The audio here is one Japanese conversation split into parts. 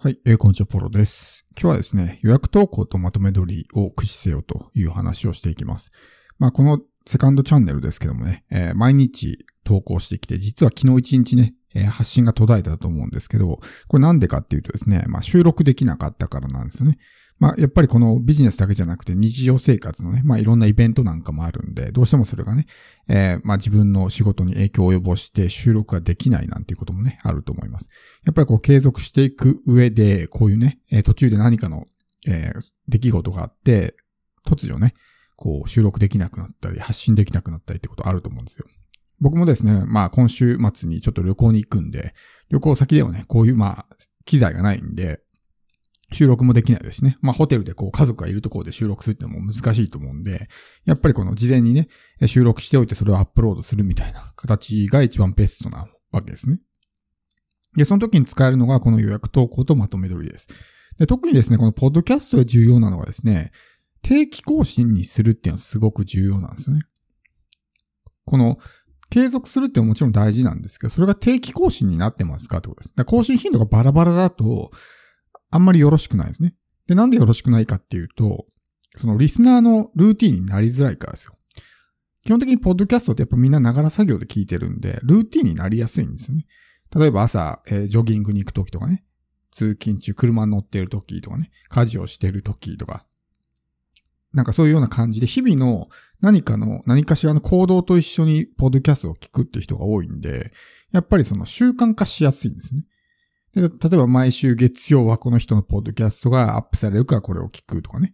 はい、えー、こんにちは、ポロです。今日はですね、予約投稿とまとめ取りを駆使せよという話をしていきます。まあ、このセカンドチャンネルですけどもね、えー、毎日投稿してきて、実は昨日一日ね、えー、発信が途絶えたと思うんですけど、これなんでかっていうとですね、まあ、収録できなかったからなんですよね。まあ、やっぱりこのビジネスだけじゃなくて日常生活のね、まあいろんなイベントなんかもあるんで、どうしてもそれがね、えー、まあ自分の仕事に影響を及ぼして収録ができないなんていうこともね、あると思います。やっぱりこう継続していく上で、こういうね、えー、途中で何かの、えー、出来事があって、突如ね、こう収録できなくなったり、発信できなくなったりってことあると思うんですよ。僕もですね、まあ今週末にちょっと旅行に行くんで、旅行先ではね、こういうまあ、機材がないんで、収録もできないですね。まあホテルでこう家族がいるところで収録するってのも難しいと思うんで、やっぱりこの事前にね、収録しておいてそれをアップロードするみたいな形が一番ベストなわけですね。で、その時に使えるのがこの予約投稿とまとめ撮りです。で、特にですね、このポッドキャストで重要なのがですね、定期更新にするっていうのはすごく重要なんですよね。この、継続するってもちろん大事なんですけど、それが定期更新になってますかってことです。更新頻度がバラバラだと、あんまりよろしくないですね。で、なんでよろしくないかっていうと、そのリスナーのルーティンになりづらいからですよ。基本的にポッドキャストってやっぱみんなながら作業で聞いてるんで、ルーティンになりやすいんですよね。例えば朝、えー、ジョギングに行くときとかね、通勤中、車乗ってるときとかね、家事をしてるときとか、なんかそういうような感じで、日々の何かの、何かしらの行動と一緒にポッドキャストを聞くって人が多いんで、やっぱりその習慣化しやすいんですね。で、例えば毎週月曜はこの人のポッドキャストがアップされるからこれを聞くとかね。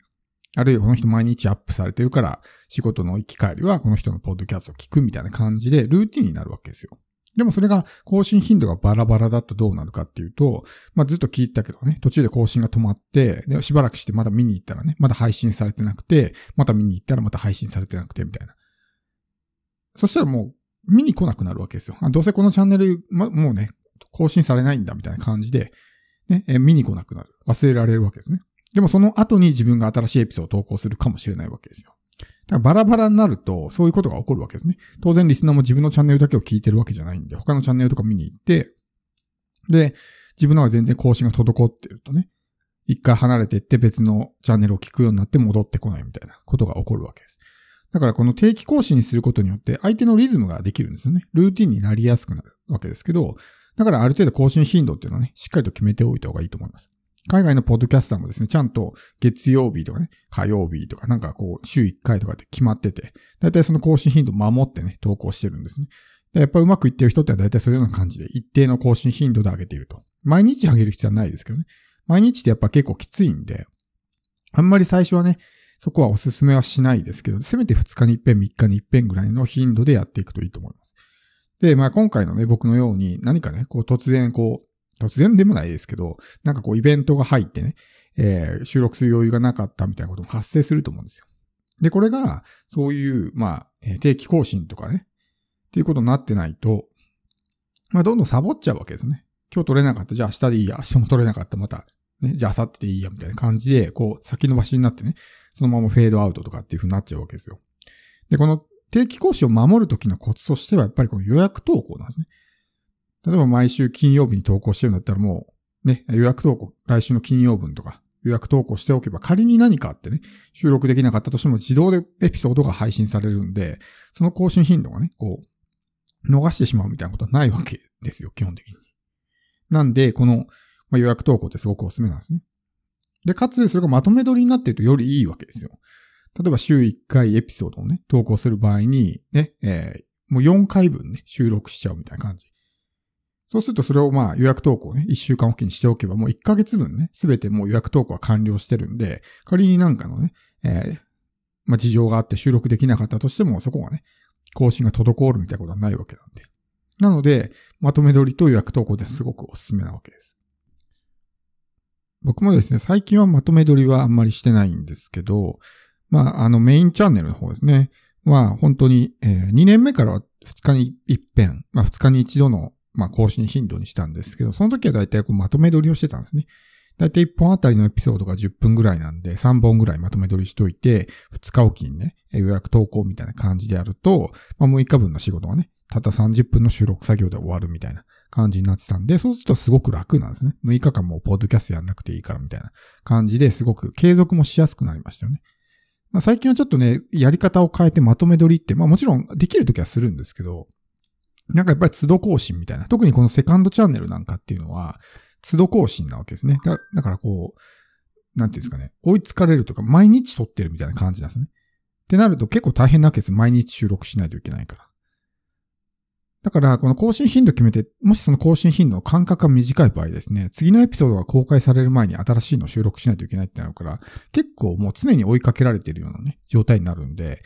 あるいはこの人毎日アップされてるから仕事の行き帰りはこの人のポッドキャストを聞くみたいな感じでルーティンになるわけですよ。でもそれが更新頻度がバラバラだとどうなるかっていうと、まあずっと聞いてたけどね、途中で更新が止まって、でしばらくしてまだ見に行ったらね、まだ配信されてなくて、また見に行ったらまた配信されてなくてみたいな。そしたらもう見に来なくなるわけですよ。どうせこのチャンネル、ま、もうね、更新されないんだみたいな感じで、ね、え見に来なくなる。忘れられるわけですね。でもその後に自分が新しいエピソードを投稿するかもしれないわけですよ。だからバラバラになると、そういうことが起こるわけですね。当然リスナーも自分のチャンネルだけを聞いてるわけじゃないんで、他のチャンネルとか見に行って、で、自分のが全然更新が滞ってるとね、一回離れていって別のチャンネルを聞くようになって戻ってこないみたいなことが起こるわけです。だからこの定期更新にすることによって相手のリズムができるんですよね。ルーティンになりやすくなるわけですけど、だからある程度更新頻度っていうのはね、しっかりと決めておいた方がいいと思います。海外のポッドキャスターもですね、ちゃんと月曜日とかね、火曜日とかなんかこう、週1回とかって決まってて、だいたいその更新頻度守ってね、投稿してるんですね。でやっぱうまくいってる人ってだいたいそういうような感じで、一定の更新頻度で上げていると。毎日上げる必要はないですけどね。毎日ってやっぱ結構きついんで、あんまり最初はね、そこはおすすめはしないですけど、せめて2日に一遍、3日に一遍ぐらいの頻度でやっていくといいと思います。で、まあ今回のね、僕のように何かね、こう突然こう、突然でもないですけど、なんかこうイベントが入ってね、えー、収録する余裕がなかったみたいなことも発生すると思うんですよ。で、これが、そういう、まあ、定期更新とかね、っていうことになってないと、まあ、どんどんサボっちゃうわけですね。今日取れなかった、じゃあ明日でいいや、明日も取れなかった、また、ね、じゃあ明後日でいいや、みたいな感じで、こう、先延ばしになってね、そのままフェードアウトとかっていう風になっちゃうわけですよ。で、この定期講師を守るときのコツとしては、やっぱりこの予約投稿なんですね。例えば毎週金曜日に投稿してるんだったらもう、ね、予約投稿、来週の金曜分とか予約投稿しておけば仮に何かあってね、収録できなかったとしても自動でエピソードが配信されるんで、その更新頻度がね、こう、逃してしまうみたいなことはないわけですよ、基本的に。なんで、この、ま予約投稿ってすごくおすすめなんですね。で、かつ、それがまとめ撮りになってるとよりいいわけですよ。例えば週1回エピソードをね、投稿する場合に、ね、えー、もう4回分ね、収録しちゃうみたいな感じ。そうするとそれをまあ予約投稿ね、1週間おきにしておけばもう1ヶ月分ね、すべてもう予約投稿は完了してるんで、仮になんかのね、えー、まあ事情があって収録できなかったとしても、そこがね、更新が滞るみたいなことはないわけなんで。なので、まとめ撮りと予約投稿ってすごくおすすめなわけです。僕もですね、最近はまとめ撮りはあんまりしてないんですけど、まあ、あのメインチャンネルの方ですね。は、本当に、えー、2年目からは2日に一遍、まあ2日に一度の、まあ更新頻度にしたんですけど、その時はだいたいこうまとめ撮りをしてたんですね。だいたい1本あたりのエピソードが10分ぐらいなんで、3本ぐらいまとめ撮りしといて、2日おきにね、予約投稿みたいな感じでやると、まあ6日分の仕事がね、たった30分の収録作業で終わるみたいな感じになってたんで、そうするとすごく楽なんですね。6日間もポッドキャストやんなくていいからみたいな感じですごく継続もしやすくなりましたよね。まあ、最近はちょっとね、やり方を変えてまとめ撮りって、まあもちろんできるときはするんですけど、なんかやっぱり都度更新みたいな。特にこのセカンドチャンネルなんかっていうのは、都度更新なわけですね。だだからこう、なんていうんですかね、追いつかれるとか、毎日撮ってるみたいな感じなんですね。ってなると結構大変なわけです。毎日収録しないといけないから。だから、この更新頻度決めて、もしその更新頻度の間隔が短い場合ですね、次のエピソードが公開される前に新しいのを収録しないといけないってなるから、結構もう常に追いかけられてるようなね、状態になるんで、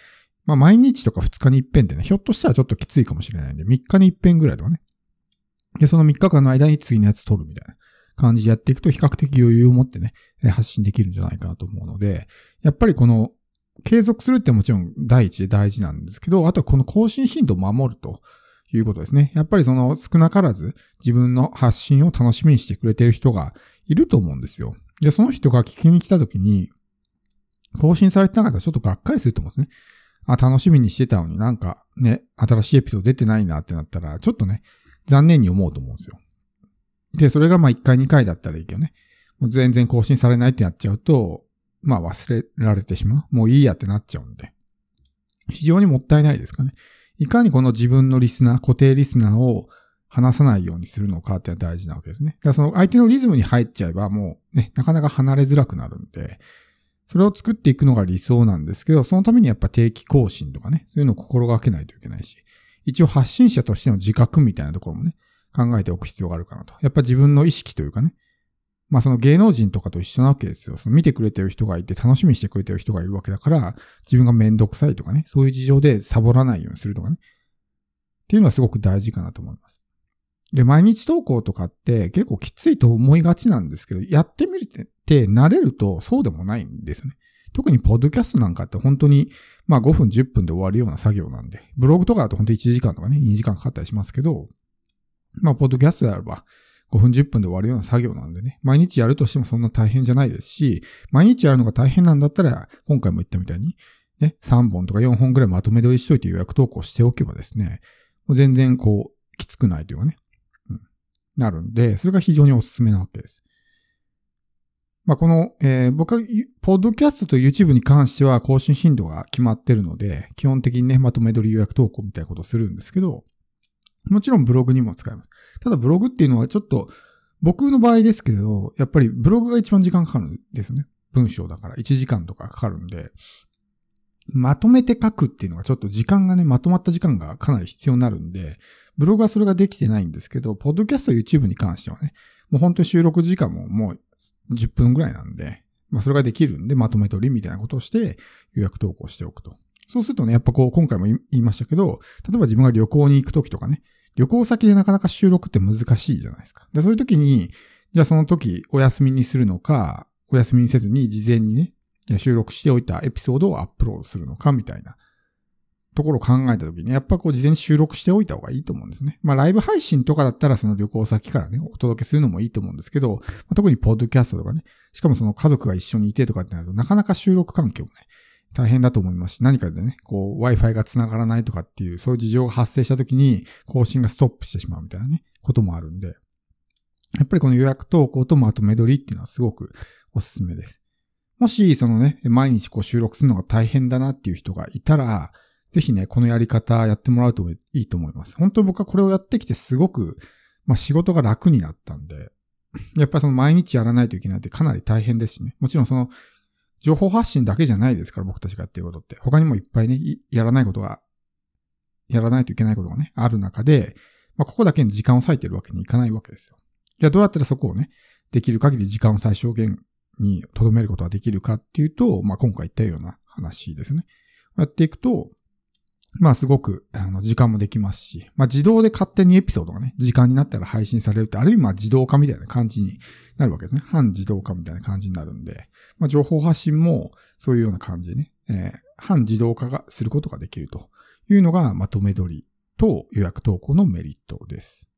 まあ毎日とか2日に一遍ってね、ひょっとしたらちょっときついかもしれないんで、3日に一遍ぐらいとかね。で、その3日間の間に次のやつ撮るみたいな感じでやっていくと比較的余裕を持ってね、発信できるんじゃないかなと思うので、やっぱりこの継続するってもちろん第一で大事なんですけど、あとはこの更新頻度を守ると。いうことですね。やっぱりその少なからず自分の発信を楽しみにしてくれてる人がいると思うんですよ。で、その人が聞きに来た時に、更新されてなかったらちょっとがっかりすると思うんですね。あ、楽しみにしてたのになんかね、新しいエピソード出てないなってなったら、ちょっとね、残念に思うと思うんですよ。で、それがまあ1回2回だったらいいけどね。もう全然更新されないってなっちゃうと、まあ忘れられてしまう。もういいやってなっちゃうんで。非常にもったいないですかね。いかにこの自分のリスナー、固定リスナーを話さないようにするのかって大事なわけですね。だからその相手のリズムに入っちゃえばもうね、なかなか離れづらくなるんで、それを作っていくのが理想なんですけど、そのためにやっぱ定期更新とかね、そういうのを心がけないといけないし、一応発信者としての自覚みたいなところもね、考えておく必要があるかなと。やっぱ自分の意識というかね、まあその芸能人とかと一緒なわけですよ。その見てくれてる人がいて楽しみにしてくれてる人がいるわけだから、自分がめんどくさいとかね、そういう事情でサボらないようにするとかね。っていうのはすごく大事かなと思います。で、毎日投稿とかって結構きついと思いがちなんですけど、やってみるってって慣れるとそうでもないんですね。特にポッドキャストなんかって本当に、まあ5分10分で終わるような作業なんで、ブログとかだと本当1時間とかね、2時間かかったりしますけど、まあポッドキャストであれば、5分10分で終わるような作業なんでね、毎日やるとしてもそんな大変じゃないですし、毎日やるのが大変なんだったら、今回も言ったみたいに、ね、3本とか4本ぐらいまとめ撮りしといて予約投稿しておけばですね、もう全然こう、きつくないというかね、うん、なるんで、それが非常におすすめなわけです。まあ、この、えー、僕は、ポッドキャストと YouTube に関しては更新頻度が決まってるので、基本的にね、まとめ撮り予約投稿みたいなことをするんですけど、もちろんブログにも使えます。ただブログっていうのはちょっと、僕の場合ですけど、やっぱりブログが一番時間かかるんですね。文章だから1時間とかかかるんで、まとめて書くっていうのがちょっと時間がね、まとまった時間がかなり必要になるんで、ブログはそれができてないんですけど、ポッドキャスト YouTube に関してはね、もう本当に収録時間ももう10分ぐらいなんで、まあそれができるんで、まとめ取りみたいなことをして予約投稿しておくと。そうするとね、やっぱこう、今回も言いましたけど、例えば自分が旅行に行くときとかね、旅行先でなかなか収録って難しいじゃないですか。でそういう時に、じゃあその時お休みにするのか、お休みにせずに事前にね、収録しておいたエピソードをアップロードするのかみたいなところを考えた時に、やっぱこう事前に収録しておいた方がいいと思うんですね。まあライブ配信とかだったらその旅行先からね、お届けするのもいいと思うんですけど、まあ、特にポッドキャストとかね、しかもその家族が一緒にいてとかってなるとなかなか収録環境もね、大変だと思いますし、何かでね、こう Wi-Fi が繋がらないとかっていう、そういう事情が発生した時に更新がストップしてしまうみたいなね、こともあるんで、やっぱりこの予約投稿とまとめ撮りっていうのはすごくおすすめです。もし、そのね、毎日こう収録するのが大変だなっていう人がいたら、ぜひね、このやり方やってもらうといいと思います。本当に僕はこれをやってきてすごく、まあ仕事が楽になったんで、やっぱりその毎日やらないといけないってかなり大変ですしね。もちろんその情報発信だけじゃないですから、僕たちがやってることって。他にもいっぱいね、やらないことが、やらないといけないことがね、ある中で、まあ、ここだけに時間を割いてるわけにいかないわけですよ。じゃあどうやったらそこをね、できる限り時間を最小限に留めることができるかっていうと、まあ、今回言ったような話ですね。やっていくと、まあすごく、あの、時間もできますし、まあ自動で勝手にエピソードがね、時間になったら配信されるって、ある意味まあ自動化みたいな感じになるわけですね。半自動化みたいな感じになるんで、まあ情報発信もそういうような感じでね、えー、半自動化がすることができるというのがまとめ取りと予約投稿のメリットです。